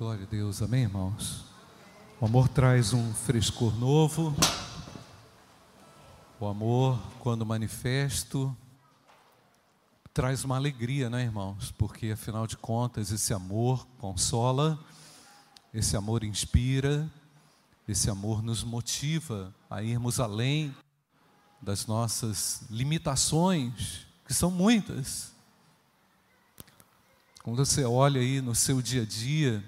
Glória a Deus, amém, irmãos? O amor traz um frescor novo. O amor, quando manifesto, traz uma alegria, né, irmãos? Porque afinal de contas, esse amor consola, esse amor inspira, esse amor nos motiva a irmos além das nossas limitações, que são muitas. Quando você olha aí no seu dia a dia,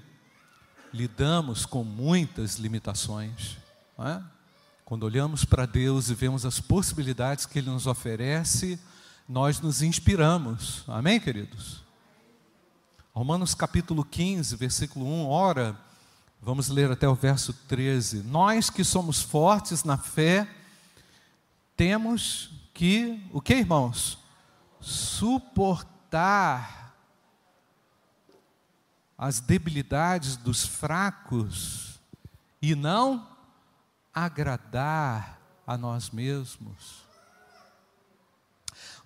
lidamos com muitas limitações. É? Quando olhamos para Deus e vemos as possibilidades que Ele nos oferece, nós nos inspiramos. Amém, queridos? Romanos capítulo 15, versículo 1, ora, vamos ler até o verso 13. Nós que somos fortes na fé, temos que, o que irmãos? Suportar as debilidades dos fracos e não agradar a nós mesmos.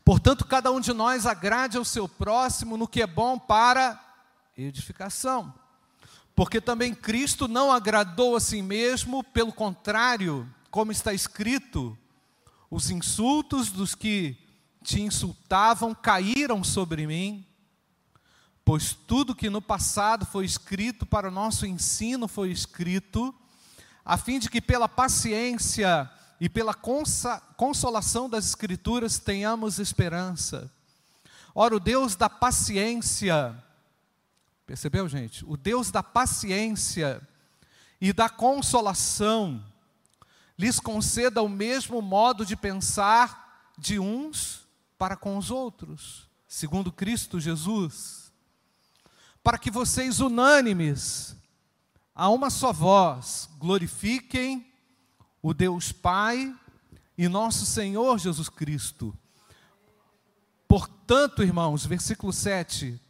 Portanto, cada um de nós agrade ao seu próximo no que é bom para edificação. Porque também Cristo não agradou a si mesmo, pelo contrário, como está escrito, os insultos dos que te insultavam caíram sobre mim pois tudo que no passado foi escrito para o nosso ensino foi escrito, a fim de que pela paciência e pela consolação das Escrituras tenhamos esperança. Ora, o Deus da paciência, percebeu, gente? O Deus da paciência e da consolação lhes conceda o mesmo modo de pensar de uns para com os outros, segundo Cristo Jesus para que vocês, unânimes, a uma só voz, glorifiquem o Deus Pai e nosso Senhor Jesus Cristo. Portanto, irmãos, versículo 7,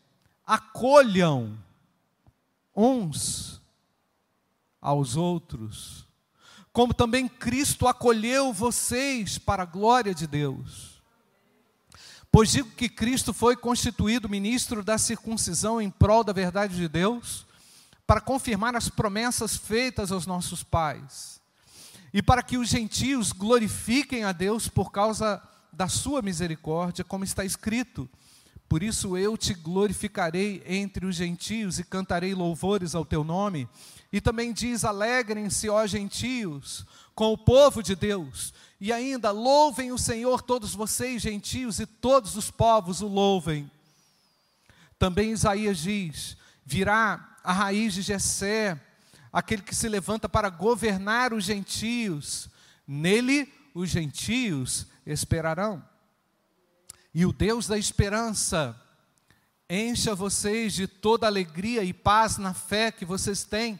acolham uns aos outros, como também Cristo acolheu vocês para a glória de Deus. Pois digo que Cristo foi constituído ministro da circuncisão em prol da verdade de Deus, para confirmar as promessas feitas aos nossos pais, e para que os gentios glorifiquem a Deus por causa da sua misericórdia, como está escrito: Por isso eu te glorificarei entre os gentios e cantarei louvores ao teu nome. E também diz: Alegrem-se, ó gentios, com o povo de Deus. E ainda, louvem o Senhor, todos vocês, gentios, e todos os povos o louvem. Também Isaías diz: virá a raiz de Jessé, aquele que se levanta para governar os gentios. Nele os gentios esperarão. E o Deus da esperança encha vocês de toda alegria e paz na fé que vocês têm,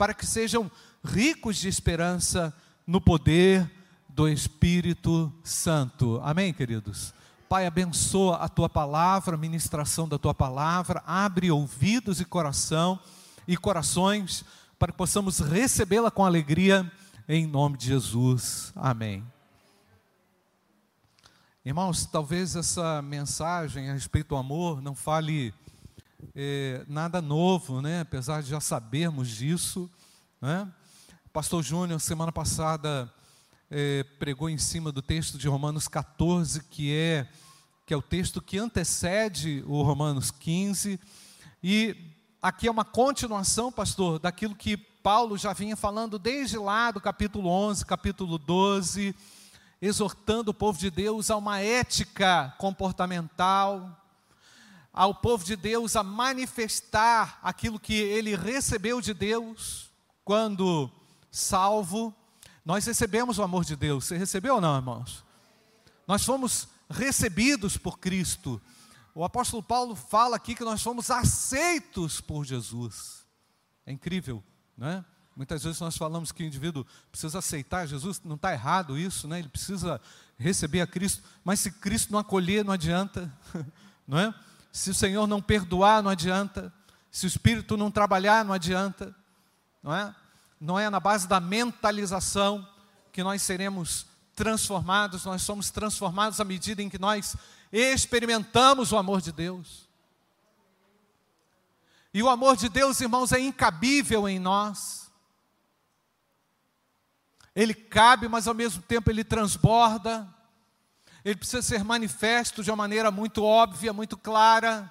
para que sejam ricos de esperança no poder do Espírito Santo. Amém, queridos? Pai, abençoa a tua palavra, a ministração da tua palavra, abre ouvidos e coração e corações para que possamos recebê-la com alegria em nome de Jesus. Amém. Irmãos, talvez essa mensagem a respeito do amor não fale é, nada novo, né? apesar de já sabermos disso. Né? Pastor Júnior, semana passada, é, pregou em cima do texto de Romanos 14, que é, que é o texto que antecede o Romanos 15. E aqui é uma continuação, pastor, daquilo que Paulo já vinha falando desde lá do capítulo 11, capítulo 12, exortando o povo de Deus a uma ética comportamental, ao povo de Deus a manifestar aquilo que ele recebeu de Deus quando salvo, nós recebemos o amor de Deus. Você recebeu ou não, irmãos? Nós fomos recebidos por Cristo. O apóstolo Paulo fala aqui que nós fomos aceitos por Jesus. É incrível, não é? Muitas vezes nós falamos que o indivíduo precisa aceitar Jesus, não está errado isso, né? ele precisa receber a Cristo, mas se Cristo não acolher, não adianta, não é? Se o Senhor não perdoar, não adianta, se o Espírito não trabalhar, não adianta, não é? não é na base da mentalização que nós seremos transformados, nós somos transformados à medida em que nós experimentamos o amor de Deus. E o amor de Deus, irmãos, é incabível em nós. Ele cabe, mas ao mesmo tempo ele transborda. Ele precisa ser manifesto de uma maneira muito óbvia, muito clara,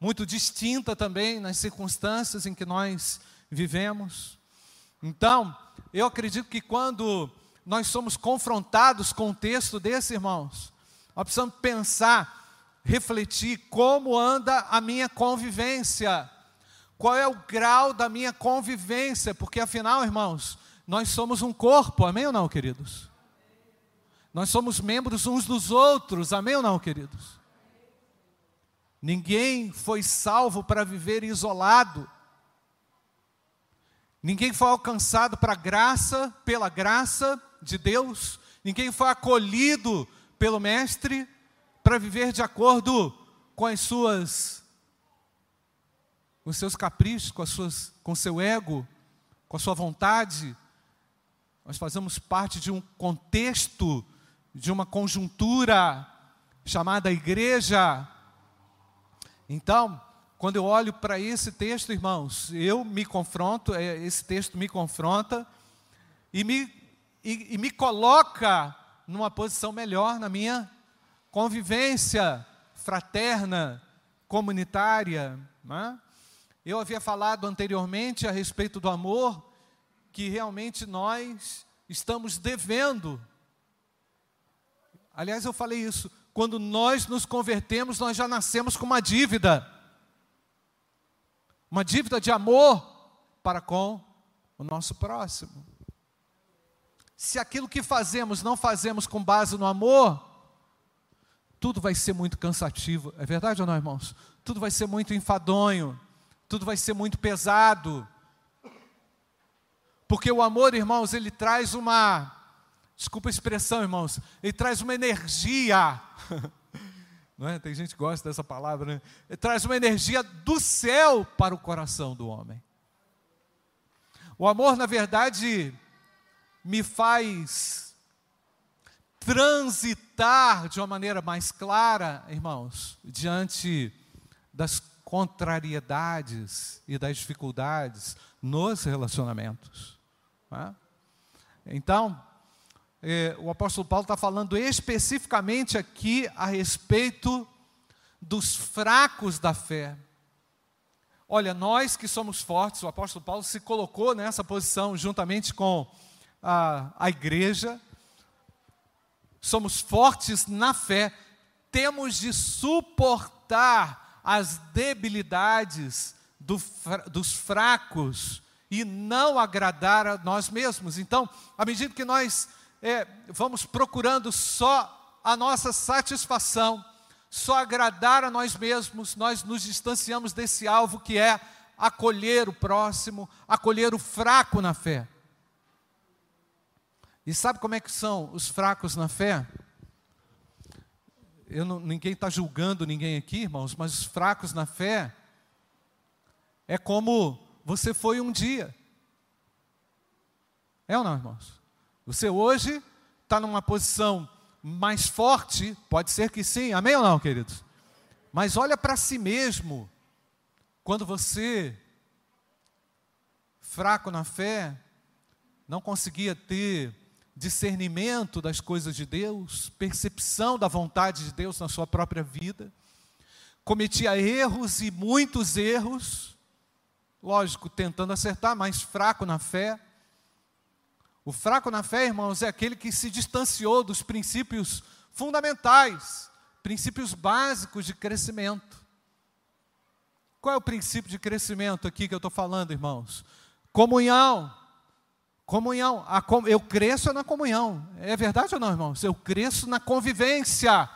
muito distinta também nas circunstâncias em que nós vivemos. Então, eu acredito que quando nós somos confrontados com um texto desse, irmãos, nós precisamos pensar, refletir como anda a minha convivência, qual é o grau da minha convivência, porque afinal, irmãos, nós somos um corpo, amém ou não, queridos? Nós somos membros uns dos outros, amém ou não, queridos? Ninguém foi salvo para viver isolado. Ninguém foi alcançado para graça, pela graça de Deus. Ninguém foi acolhido pelo mestre para viver de acordo com as suas os seus caprichos, com as suas com seu ego, com a sua vontade. Nós fazemos parte de um contexto de uma conjuntura chamada igreja. Então, quando eu olho para esse texto, irmãos, eu me confronto, é, esse texto me confronta e me, e, e me coloca numa posição melhor na minha convivência fraterna, comunitária. Né? Eu havia falado anteriormente a respeito do amor, que realmente nós estamos devendo Aliás, eu falei isso. Quando nós nos convertemos, nós já nascemos com uma dívida. Uma dívida de amor para com o nosso próximo. Se aquilo que fazemos não fazemos com base no amor, tudo vai ser muito cansativo. É verdade ou não, irmãos? Tudo vai ser muito enfadonho, tudo vai ser muito pesado. Porque o amor, irmãos, ele traz uma desculpa a expressão, irmãos, ele traz uma energia. Não é? Tem gente que gosta dessa palavra, né? Ele traz uma energia do céu para o coração do homem. O amor, na verdade, me faz transitar de uma maneira mais clara, irmãos, diante das contrariedades e das dificuldades nos relacionamentos. É? Então, é, o apóstolo Paulo está falando especificamente aqui a respeito dos fracos da fé. Olha, nós que somos fortes, o apóstolo Paulo se colocou nessa posição juntamente com a, a igreja, somos fortes na fé, temos de suportar as debilidades do, dos fracos e não agradar a nós mesmos. Então, à medida que nós é, vamos procurando só a nossa satisfação, só agradar a nós mesmos, nós nos distanciamos desse alvo que é acolher o próximo, acolher o fraco na fé. E sabe como é que são os fracos na fé? Eu não, ninguém está julgando ninguém aqui, irmãos, mas os fracos na fé é como você foi um dia. É ou não, irmãos? Você hoje está numa posição mais forte, pode ser que sim, amém ou não, queridos? Mas olha para si mesmo, quando você, fraco na fé, não conseguia ter discernimento das coisas de Deus, percepção da vontade de Deus na sua própria vida, cometia erros e muitos erros, lógico, tentando acertar, mas fraco na fé, o fraco na fé, irmãos, é aquele que se distanciou dos princípios fundamentais, princípios básicos de crescimento. Qual é o princípio de crescimento aqui que eu estou falando, irmãos? Comunhão. Comunhão. eu cresço na comunhão. É verdade ou não, irmãos? Eu cresço na convivência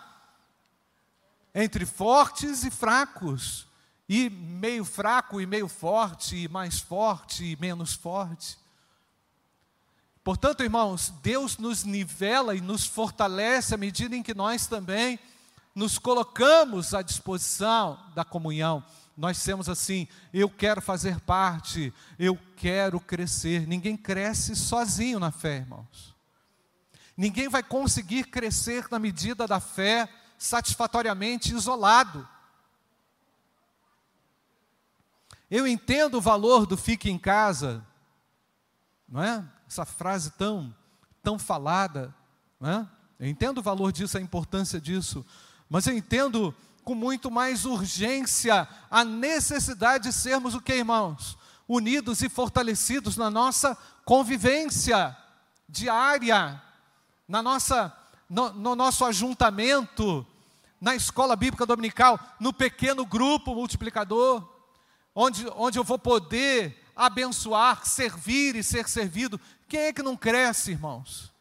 entre fortes e fracos, e meio fraco e meio forte, e mais forte e menos forte. Portanto, irmãos, Deus nos nivela e nos fortalece à medida em que nós também nos colocamos à disposição da comunhão. Nós dissemos assim: eu quero fazer parte, eu quero crescer. Ninguém cresce sozinho na fé, irmãos. Ninguém vai conseguir crescer na medida da fé satisfatoriamente isolado. Eu entendo o valor do fique em casa, não é? Essa frase tão, tão falada, não é? Eu entendo o valor disso, a importância disso, mas eu entendo com muito mais urgência a necessidade de sermos o que, irmãos? Unidos e fortalecidos na nossa convivência diária, na nossa, no, no nosso ajuntamento, na escola bíblica dominical, no pequeno grupo multiplicador, onde, onde eu vou poder abençoar, servir e ser servido. Quem é que não cresce, irmãos?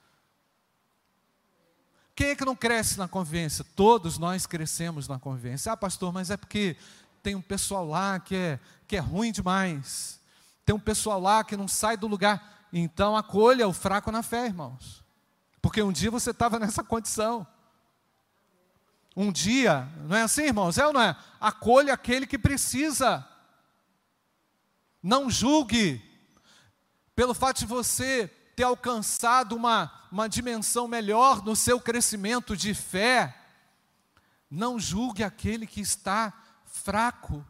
Quem é que não cresce na convivência? Todos nós crescemos na convivência. Ah, pastor, mas é porque tem um pessoal lá que é, que é ruim demais. Tem um pessoal lá que não sai do lugar. Então acolha o fraco na fé, irmãos. Porque um dia você estava nessa condição. Um dia, não é assim, irmãos? É ou não é? Acolha aquele que precisa. Não julgue. Pelo fato de você ter alcançado uma, uma dimensão melhor no seu crescimento de fé, não julgue aquele que está fraco.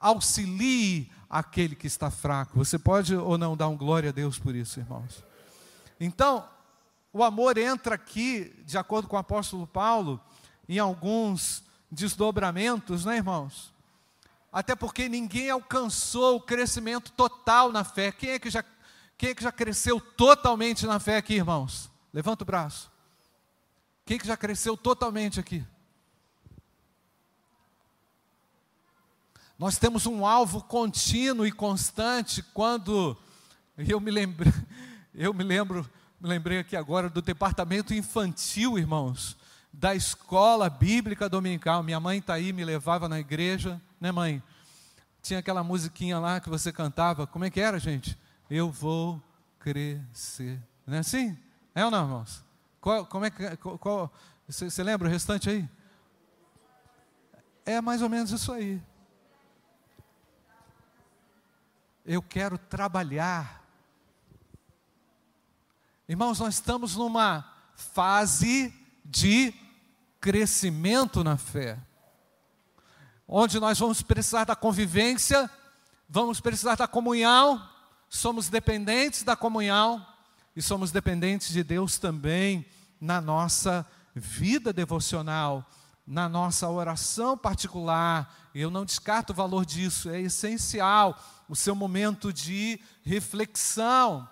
Auxilie aquele que está fraco. Você pode ou não dar um glória a Deus por isso, irmãos? Então, o amor entra aqui, de acordo com o apóstolo Paulo, em alguns desdobramentos, né, irmãos? Até porque ninguém alcançou o crescimento total na fé. Quem é que já, quem é que já cresceu totalmente na fé aqui, irmãos? Levanta o braço. Quem é que já cresceu totalmente aqui? Nós temos um alvo contínuo e constante quando eu me lembro, eu me lembro, me lembrei aqui agora do departamento infantil, irmãos, da escola bíblica dominical. Minha mãe está aí, me levava na igreja, né, mãe? Tinha aquela musiquinha lá que você cantava. Como é que era, gente? Eu vou crescer. Não é assim? É ou não, irmãos? Qual, como é que, qual, você, você lembra o restante aí? É mais ou menos isso aí. eu quero trabalhar. Irmãos, nós estamos numa fase de crescimento na fé, onde nós vamos precisar da convivência, vamos precisar da comunhão, somos dependentes da comunhão e somos dependentes de Deus também na nossa vida devocional, na nossa oração particular. Eu não descarto o valor disso, é essencial o seu momento de reflexão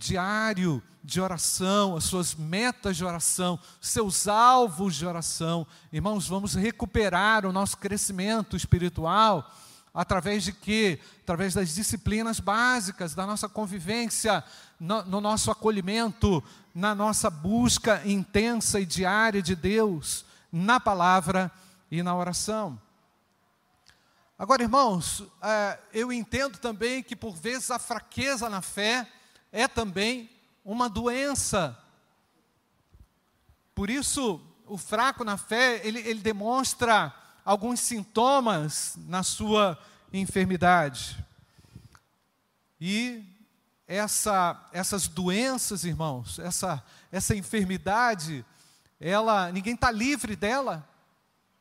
diário de oração, as suas metas de oração, seus alvos de oração. Irmãos, vamos recuperar o nosso crescimento espiritual através de quê? Através das disciplinas básicas da nossa convivência, no, no nosso acolhimento, na nossa busca intensa e diária de Deus, na palavra e na oração. Agora, irmãos, é, eu entendo também que por vezes a fraqueza na fé é também uma doença. Por isso, o fraco na fé, ele, ele demonstra alguns sintomas na sua enfermidade. E essa, essas doenças, irmãos, essa, essa enfermidade, ela, ninguém está livre dela,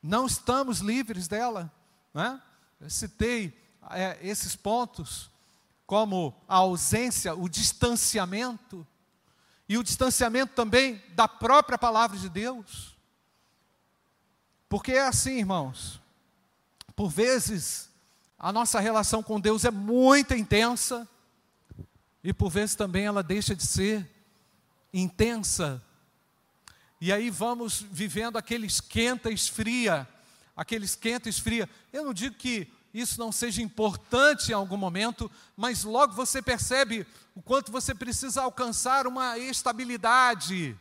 não estamos livres dela, é? Eu citei é, esses pontos como a ausência, o distanciamento, e o distanciamento também da própria palavra de Deus. Porque é assim, irmãos, por vezes a nossa relação com Deus é muito intensa, e por vezes também ela deixa de ser intensa. E aí vamos vivendo aquele esquenta e esfria, aquele esquenta e esfria. Eu não digo que isso não seja importante em algum momento, mas logo você percebe o quanto você precisa alcançar uma estabilidade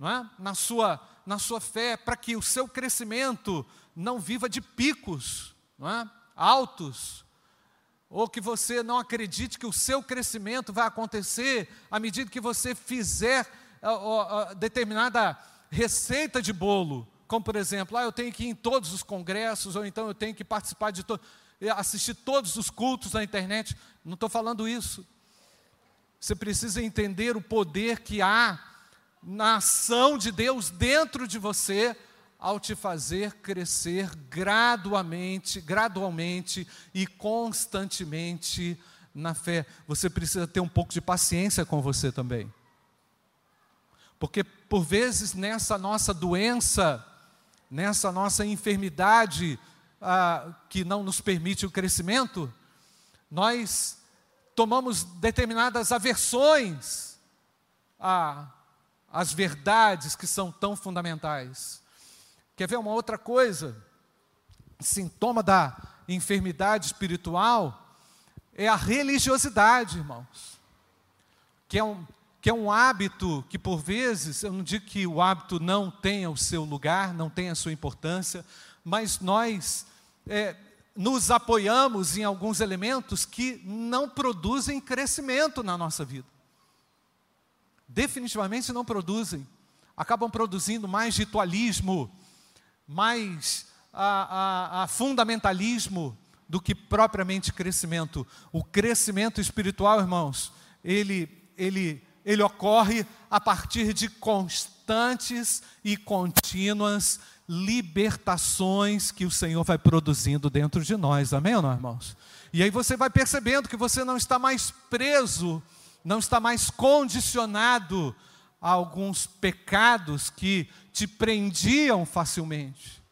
é? na, sua, na sua fé, para que o seu crescimento não viva de picos é? altos, ou que você não acredite que o seu crescimento vai acontecer à medida que você fizer uh, uh, determinada receita de bolo como por exemplo, ah, eu tenho que ir em todos os congressos, ou então eu tenho que participar de todos, assistir todos os cultos na internet. Não estou falando isso. Você precisa entender o poder que há na ação de Deus dentro de você, ao te fazer crescer gradualmente, gradualmente e constantemente na fé. Você precisa ter um pouco de paciência com você também. Porque por vezes nessa nossa doença, nessa nossa enfermidade ah, que não nos permite o crescimento, nós tomamos determinadas aversões às verdades que são tão fundamentais. Quer ver uma outra coisa? Sintoma da enfermidade espiritual é a religiosidade, irmãos. Que é um, que é um hábito que, por vezes, eu não digo que o hábito não tenha o seu lugar, não tenha a sua importância, mas nós é, nos apoiamos em alguns elementos que não produzem crescimento na nossa vida. Definitivamente não produzem. Acabam produzindo mais ritualismo, mais a, a, a fundamentalismo do que propriamente crescimento. O crescimento espiritual, irmãos, ele, ele, ele ocorre a partir de constantes e contínuas libertações que o Senhor vai produzindo dentro de nós. Amém não, irmãos? E aí você vai percebendo que você não está mais preso, não está mais condicionado a alguns pecados que te prendiam facilmente.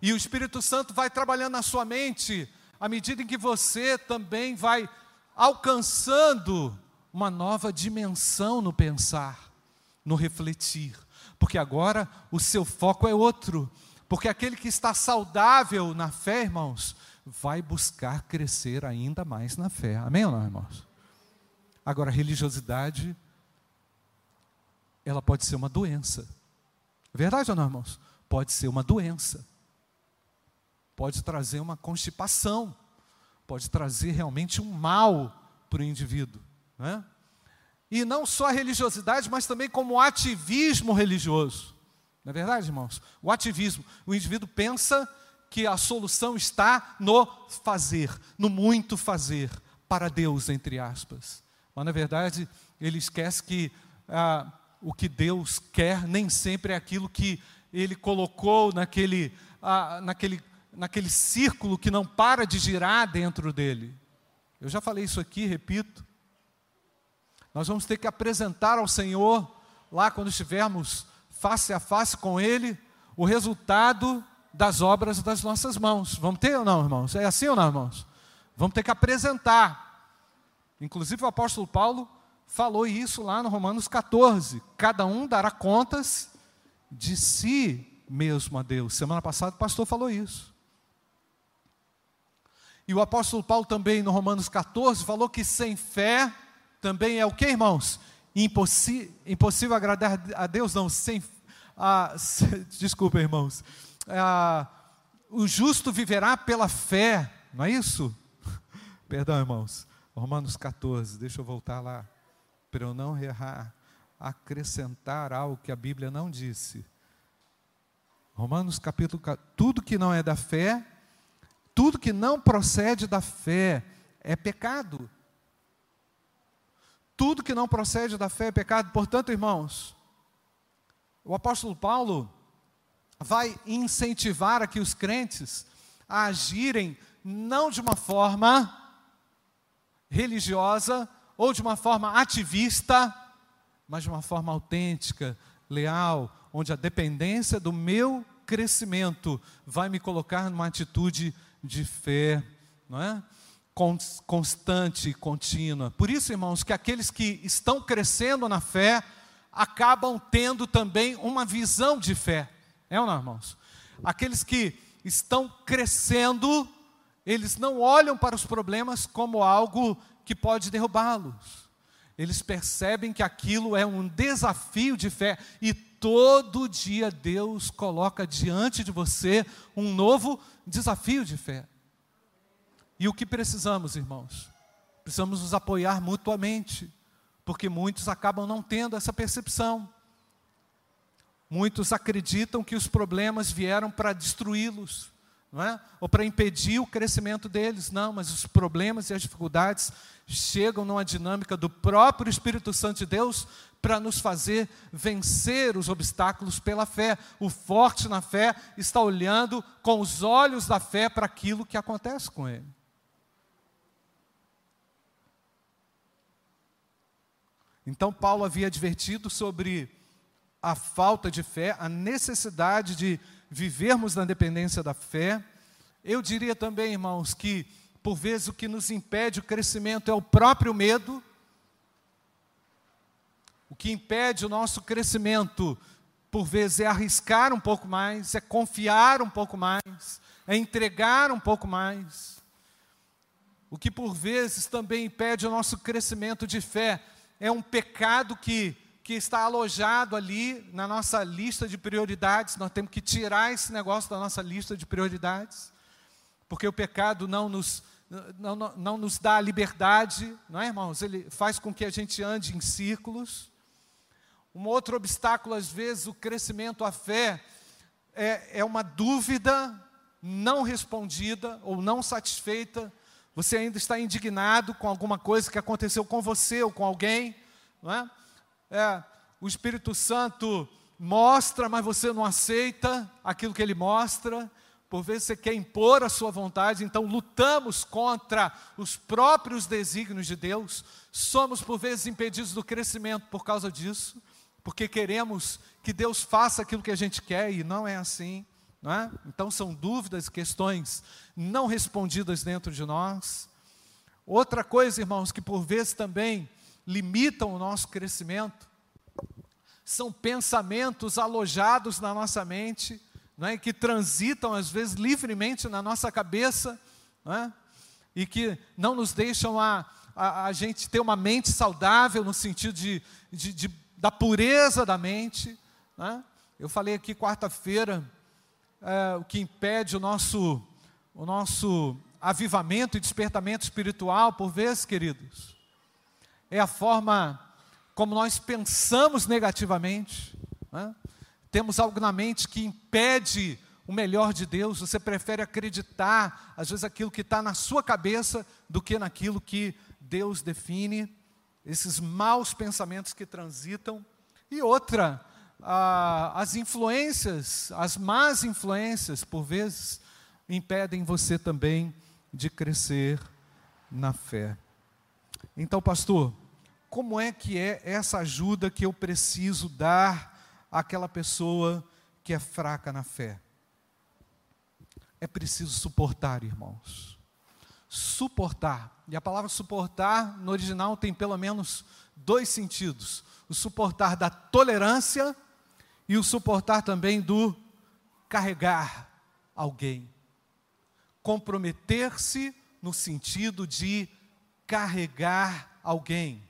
E o Espírito Santo vai trabalhando na sua mente à medida em que você também vai alcançando uma nova dimensão no pensar, no refletir. Porque agora o seu foco é outro. Porque aquele que está saudável na fé, irmãos, vai buscar crescer ainda mais na fé. Amém ou não, irmãos? Agora, a religiosidade, ela pode ser uma doença. Verdade ou não, irmãos? Pode ser uma doença. Pode trazer uma constipação. Pode trazer realmente um mal para o indivíduo. Né? E não só a religiosidade, mas também como ativismo religioso. Não é verdade, irmãos? O ativismo. O indivíduo pensa que a solução está no fazer, no muito fazer, para Deus, entre aspas. Mas, na verdade, ele esquece que ah, o que Deus quer nem sempre é aquilo que ele colocou naquele, ah, naquele, naquele círculo que não para de girar dentro dele. Eu já falei isso aqui, repito. Nós vamos ter que apresentar ao Senhor, lá quando estivermos face a face com Ele, o resultado das obras das nossas mãos. Vamos ter ou não, irmãos? É assim ou não, irmãos? Vamos ter que apresentar. Inclusive o apóstolo Paulo falou isso lá no Romanos 14. Cada um dará contas de si mesmo a Deus. Semana passada o pastor falou isso. E o apóstolo Paulo também no Romanos 14 falou que sem fé também é o que, irmãos? Impossi impossível agradar a Deus, não, sem. Ah, desculpa, irmãos. Ah, o justo viverá pela fé, não é isso? Perdão, irmãos. Romanos 14, deixa eu voltar lá para eu não errar, acrescentar algo que a Bíblia não disse. Romanos capítulo tudo que não é da fé, tudo que não procede da fé é pecado. Tudo que não procede da fé é pecado. Portanto, irmãos, o apóstolo Paulo vai incentivar aqui os crentes a agirem não de uma forma religiosa, ou de uma forma ativista, mas de uma forma autêntica, leal, onde a dependência do meu crescimento vai me colocar numa atitude de fé, não é? Constante e contínua. Por isso, irmãos, que aqueles que estão crescendo na fé acabam tendo também uma visão de fé. É ou não, irmãos? Aqueles que estão crescendo, eles não olham para os problemas como algo que pode derrubá-los. Eles percebem que aquilo é um desafio de fé e todo dia Deus coloca diante de você um novo desafio de fé. E o que precisamos, irmãos? Precisamos nos apoiar mutuamente, porque muitos acabam não tendo essa percepção. Muitos acreditam que os problemas vieram para destruí-los, é? ou para impedir o crescimento deles, não, mas os problemas e as dificuldades chegam numa dinâmica do próprio Espírito Santo de Deus para nos fazer vencer os obstáculos pela fé. O forte na fé está olhando com os olhos da fé para aquilo que acontece com ele. Então, Paulo havia advertido sobre a falta de fé, a necessidade de vivermos na dependência da fé. Eu diria também, irmãos, que por vezes o que nos impede o crescimento é o próprio medo. O que impede o nosso crescimento, por vezes, é arriscar um pouco mais, é confiar um pouco mais, é entregar um pouco mais. O que por vezes também impede o nosso crescimento de fé é um pecado que, que está alojado ali na nossa lista de prioridades. Nós temos que tirar esse negócio da nossa lista de prioridades, porque o pecado não nos, não, não, não nos dá liberdade, não é, irmãos? Ele faz com que a gente ande em círculos. Um outro obstáculo, às vezes, o crescimento à fé, é, é uma dúvida não respondida ou não satisfeita você ainda está indignado com alguma coisa que aconteceu com você ou com alguém, não é? é o Espírito Santo mostra, mas você não aceita aquilo que ele mostra. Por vezes você quer impor a sua vontade, então lutamos contra os próprios desígnios de Deus. Somos por vezes impedidos do crescimento por causa disso, porque queremos que Deus faça aquilo que a gente quer e não é assim. Não é? Então são dúvidas, questões não respondidas dentro de nós. Outra coisa, irmãos, que por vezes também limitam o nosso crescimento, são pensamentos alojados na nossa mente, não é? que transitam às vezes livremente na nossa cabeça, não é? e que não nos deixam a, a, a, gente ter uma mente saudável no sentido de, de, de da pureza da mente. É? Eu falei aqui quarta-feira é, o que impede o nosso, o nosso avivamento e despertamento espiritual, por vezes, queridos, é a forma como nós pensamos negativamente. Né? Temos algo na mente que impede o melhor de Deus, você prefere acreditar, às vezes, aquilo que está na sua cabeça do que naquilo que Deus define, esses maus pensamentos que transitam. E outra, ah, as influências, as más influências, por vezes, impedem você também de crescer na fé. Então, pastor, como é que é essa ajuda que eu preciso dar àquela pessoa que é fraca na fé? É preciso suportar, irmãos. Suportar. E a palavra suportar no original tem pelo menos dois sentidos: o suportar da tolerância e o suportar também do carregar alguém. Comprometer-se no sentido de carregar alguém.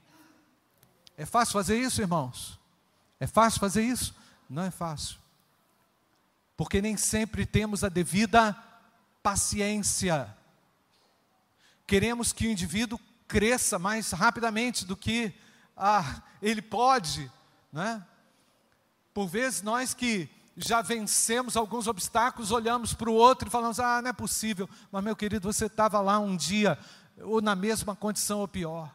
É fácil fazer isso, irmãos? É fácil fazer isso? Não é fácil. Porque nem sempre temos a devida paciência. Queremos que o indivíduo cresça mais rapidamente do que ah, ele pode, né? Por vezes nós que já vencemos alguns obstáculos, olhamos para o outro e falamos: ah, não é possível. Mas, meu querido, você estava lá um dia, ou na mesma condição ou pior.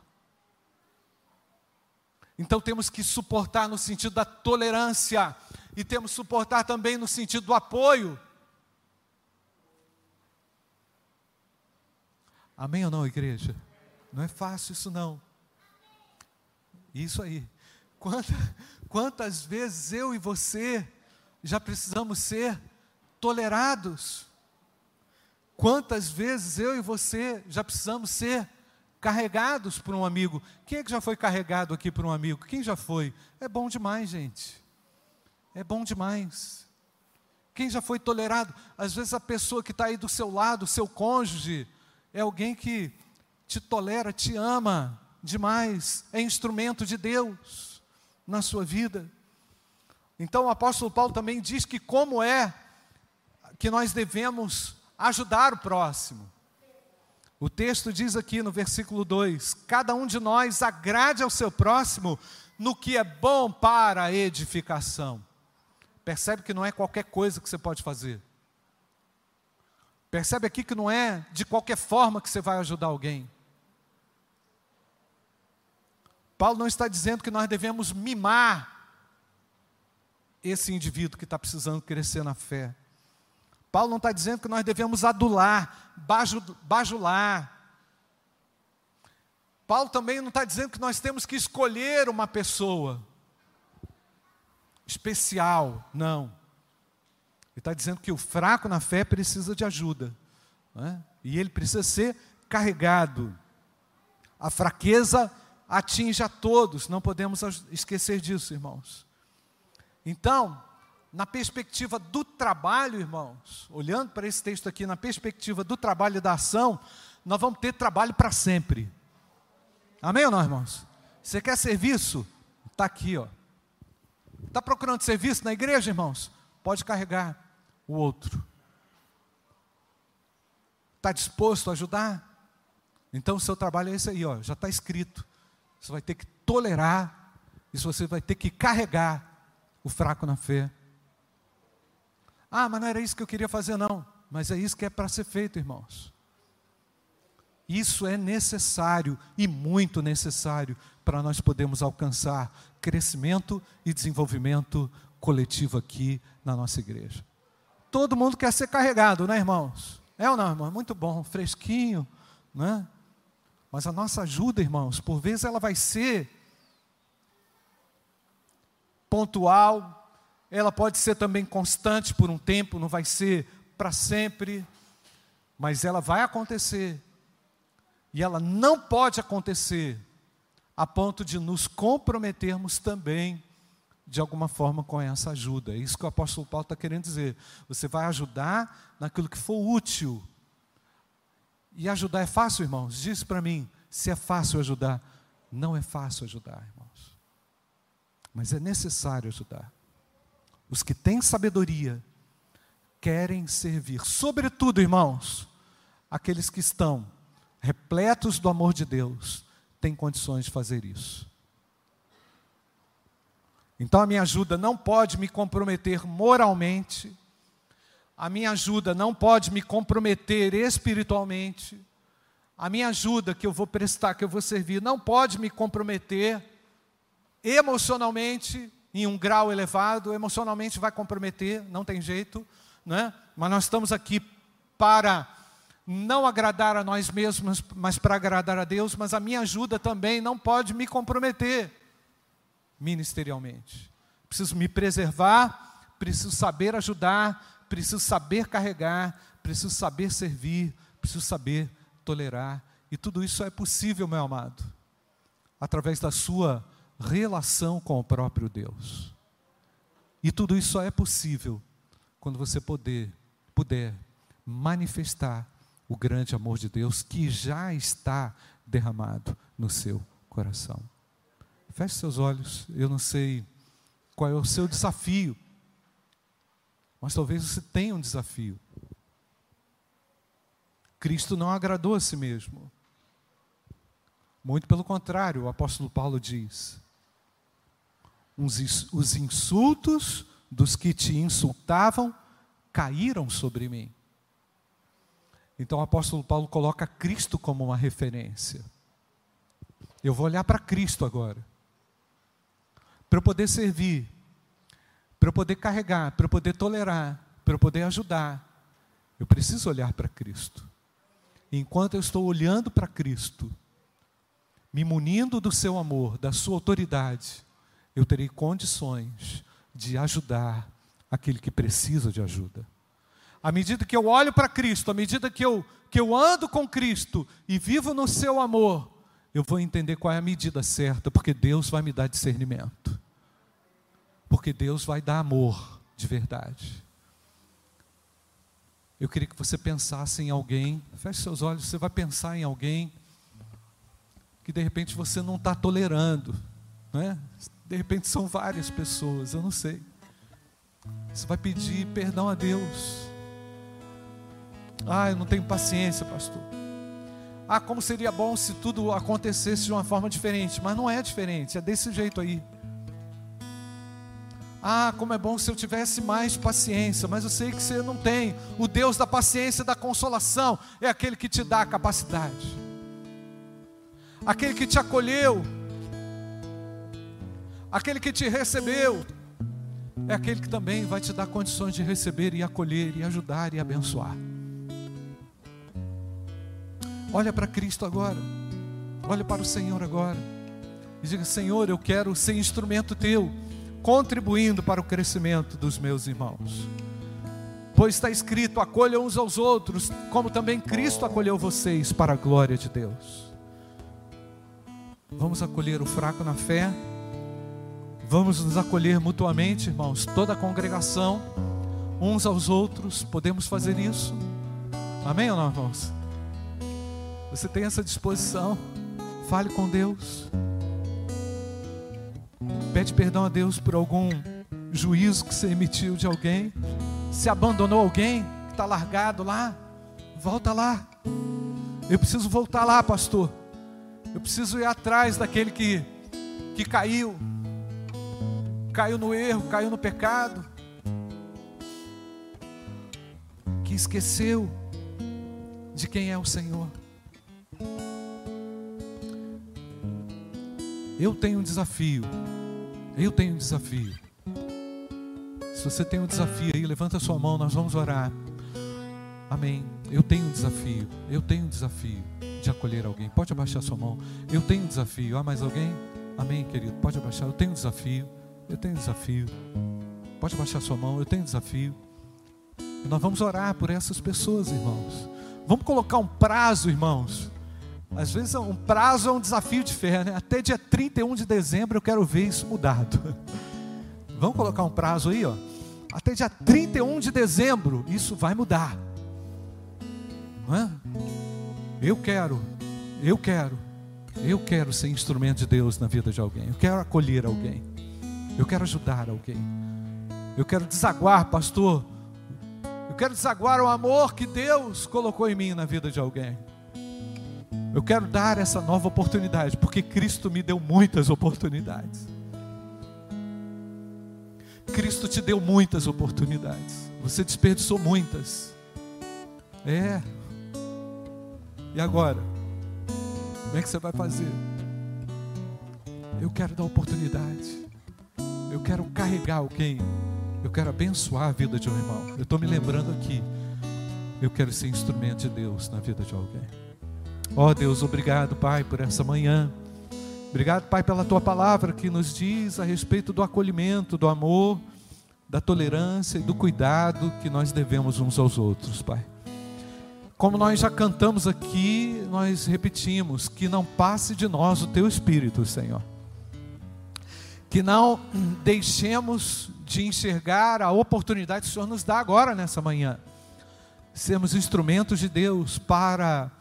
Então temos que suportar no sentido da tolerância, e temos que suportar também no sentido do apoio. Amém ou não, igreja? Não é fácil isso não. Isso aí. Quanta, quantas vezes eu e você já precisamos ser tolerados? Quantas vezes eu e você já precisamos ser carregados por um amigo? Quem é que já foi carregado aqui por um amigo? Quem já foi? É bom demais, gente. É bom demais. Quem já foi tolerado? Às vezes a pessoa que está aí do seu lado, seu cônjuge, é alguém que te tolera, te ama demais, é instrumento de Deus na sua vida. Então o apóstolo Paulo também diz que como é que nós devemos ajudar o próximo. O texto diz aqui no versículo 2: Cada um de nós agrade ao seu próximo no que é bom para a edificação. Percebe que não é qualquer coisa que você pode fazer. Percebe aqui que não é de qualquer forma que você vai ajudar alguém. Paulo não está dizendo que nós devemos mimar esse indivíduo que está precisando crescer na fé. Paulo não está dizendo que nós devemos adular, bajular. Paulo também não está dizendo que nós temos que escolher uma pessoa especial, não. Ele está dizendo que o fraco na fé precisa de ajuda, é? e ele precisa ser carregado. A fraqueza atinge a todos, não podemos esquecer disso, irmãos. Então, na perspectiva do trabalho, irmãos, olhando para esse texto aqui, na perspectiva do trabalho e da ação, nós vamos ter trabalho para sempre. Amém ou não, irmãos? Você quer serviço? Está aqui, ó. Está procurando serviço na igreja, irmãos? Pode carregar o outro. Está disposto a ajudar? Então o seu trabalho é esse aí, ó, já está escrito. Você vai ter que tolerar, isso você vai ter que carregar o fraco na fé. Ah, mas não era isso que eu queria fazer, não. Mas é isso que é para ser feito, irmãos. Isso é necessário e muito necessário para nós podermos alcançar crescimento e desenvolvimento coletivo aqui na nossa igreja. Todo mundo quer ser carregado, né, irmãos? É ou não, irmão? Muito bom, fresquinho, né? Mas a nossa ajuda, irmãos, por vezes ela vai ser pontual, ela pode ser também constante por um tempo, não vai ser para sempre, mas ela vai acontecer. E ela não pode acontecer a ponto de nos comprometermos também, de alguma forma, com essa ajuda. É isso que o apóstolo Paulo está querendo dizer. Você vai ajudar naquilo que for útil. E ajudar é fácil, irmãos? Diz para mim se é fácil ajudar. Não é fácil ajudar, irmãos. Mas é necessário ajudar. Os que têm sabedoria querem servir, sobretudo, irmãos, aqueles que estão repletos do amor de Deus, têm condições de fazer isso. Então a minha ajuda não pode me comprometer moralmente, a minha ajuda não pode me comprometer espiritualmente, a minha ajuda que eu vou prestar, que eu vou servir, não pode me comprometer emocionalmente em um grau elevado, emocionalmente vai comprometer, não tem jeito, né? mas nós estamos aqui para não agradar a nós mesmos, mas para agradar a Deus, mas a minha ajuda também não pode me comprometer ministerialmente. Preciso me preservar, preciso saber ajudar, preciso saber carregar, preciso saber servir, preciso saber tolerar. E tudo isso é possível, meu amado, através da sua relação com o próprio Deus. E tudo isso só é possível quando você poder, puder manifestar o grande amor de Deus que já está derramado no seu coração. Feche seus olhos, eu não sei qual é o seu desafio, mas talvez você tenha um desafio. Cristo não agradou a si mesmo. Muito pelo contrário, o apóstolo Paulo diz: os insultos dos que te insultavam caíram sobre mim. Então o apóstolo Paulo coloca Cristo como uma referência. Eu vou olhar para Cristo agora. Para eu poder servir, para eu poder carregar, para eu poder tolerar, para eu poder ajudar, eu preciso olhar para Cristo. Enquanto eu estou olhando para Cristo, me munindo do seu amor, da sua autoridade, eu terei condições de ajudar aquele que precisa de ajuda. À medida que eu olho para Cristo, à medida que eu, que eu ando com Cristo e vivo no seu amor, eu vou entender qual é a medida certa, porque Deus vai me dar discernimento. Porque Deus vai dar amor de verdade. Eu queria que você pensasse em alguém, feche seus olhos, você vai pensar em alguém que de repente você não está tolerando, não é? De repente são várias pessoas, eu não sei. Você vai pedir perdão a Deus. Ah, eu não tenho paciência, pastor. Ah, como seria bom se tudo acontecesse de uma forma diferente, mas não é diferente, é desse jeito aí. Ah, como é bom se eu tivesse mais paciência, mas eu sei que você não tem. O Deus da paciência e da consolação é aquele que te dá a capacidade, aquele que te acolheu, aquele que te recebeu, é aquele que também vai te dar condições de receber e acolher e ajudar e abençoar. Olha para Cristo agora, olha para o Senhor agora, e diga: Senhor, eu quero ser instrumento teu contribuindo para o crescimento dos meus irmãos. Pois está escrito: acolham uns aos outros, como também Cristo acolheu vocês para a glória de Deus. Vamos acolher o fraco na fé, vamos nos acolher mutuamente, irmãos, toda a congregação, uns aos outros, podemos fazer isso. Amém ou não, irmãos? Você tem essa disposição, fale com Deus. Pede perdão a Deus por algum juízo que você emitiu de alguém. Se abandonou alguém que está largado lá, volta lá. Eu preciso voltar lá, pastor. Eu preciso ir atrás daquele que, que caiu, caiu no erro, caiu no pecado, que esqueceu de quem é o Senhor. Eu tenho um desafio eu tenho um desafio. Se você tem um desafio aí, levanta sua mão, nós vamos orar. Amém. Eu tenho um desafio. Eu tenho um desafio de acolher alguém. Pode abaixar sua mão. Eu tenho um desafio. Há mais alguém? Amém, querido. Pode abaixar. Eu tenho um desafio. Eu tenho um desafio. Pode abaixar sua mão. Eu tenho um desafio. Nós vamos orar por essas pessoas, irmãos. Vamos colocar um prazo, irmãos. Às vezes um prazo é um desafio de fé, né? Até dia 31 de dezembro eu quero ver isso mudado. Vamos colocar um prazo aí, ó. Até dia 31 de dezembro isso vai mudar. Não é? Eu quero, eu quero, eu quero ser instrumento de Deus na vida de alguém. Eu quero acolher alguém. Eu quero ajudar alguém. Eu quero desaguar, pastor. Eu quero desaguar o amor que Deus colocou em mim na vida de alguém. Eu quero dar essa nova oportunidade, porque Cristo me deu muitas oportunidades. Cristo te deu muitas oportunidades. Você desperdiçou muitas. É. E agora? Como é que você vai fazer? Eu quero dar oportunidade. Eu quero carregar alguém. Eu quero abençoar a vida de um irmão. Eu estou me lembrando aqui. Eu quero ser instrumento de Deus na vida de alguém. Ó oh, Deus, obrigado, Pai, por essa manhã. Obrigado, Pai, pela tua palavra que nos diz a respeito do acolhimento, do amor, da tolerância e do cuidado que nós devemos uns aos outros, Pai. Como nós já cantamos aqui, nós repetimos: que não passe de nós o teu espírito, Senhor. Que não deixemos de enxergar a oportunidade que o Senhor nos dá agora nessa manhã. Sermos instrumentos de Deus para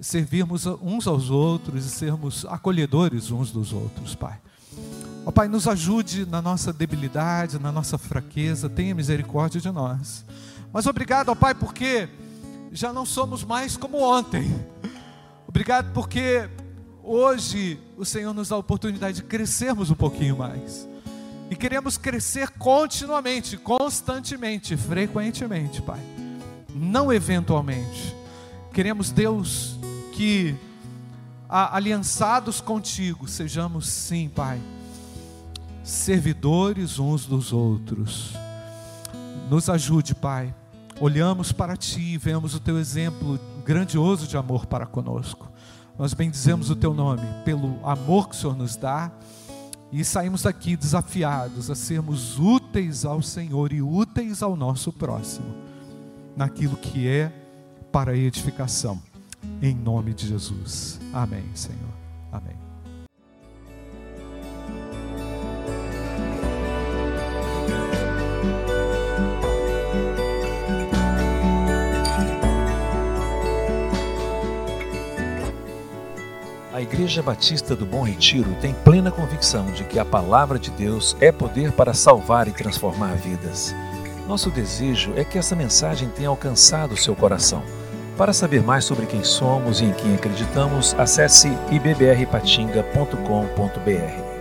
servirmos uns aos outros e sermos acolhedores uns dos outros, Pai. Ó Pai, nos ajude na nossa debilidade, na nossa fraqueza, tenha misericórdia de nós. Mas obrigado, ó Pai, porque já não somos mais como ontem. Obrigado porque hoje o Senhor nos dá a oportunidade de crescermos um pouquinho mais. E queremos crescer continuamente, constantemente, frequentemente, Pai. Não eventualmente. Queremos, Deus, que aliançados contigo sejamos sim, Pai, servidores uns dos outros. Nos ajude, Pai. Olhamos para Ti e vemos o Teu exemplo grandioso de amor para conosco. Nós bendizemos o Teu nome pelo amor que o Senhor nos dá e saímos daqui desafiados a sermos úteis ao Senhor e úteis ao nosso próximo, naquilo que é para a edificação em nome de Jesus. Amém, Senhor. Amém. A Igreja Batista do Bom Retiro tem plena convicção de que a palavra de Deus é poder para salvar e transformar vidas. Nosso desejo é que essa mensagem tenha alcançado seu coração. Para saber mais sobre quem somos e em quem acreditamos, acesse ibbrpatinga.com.br.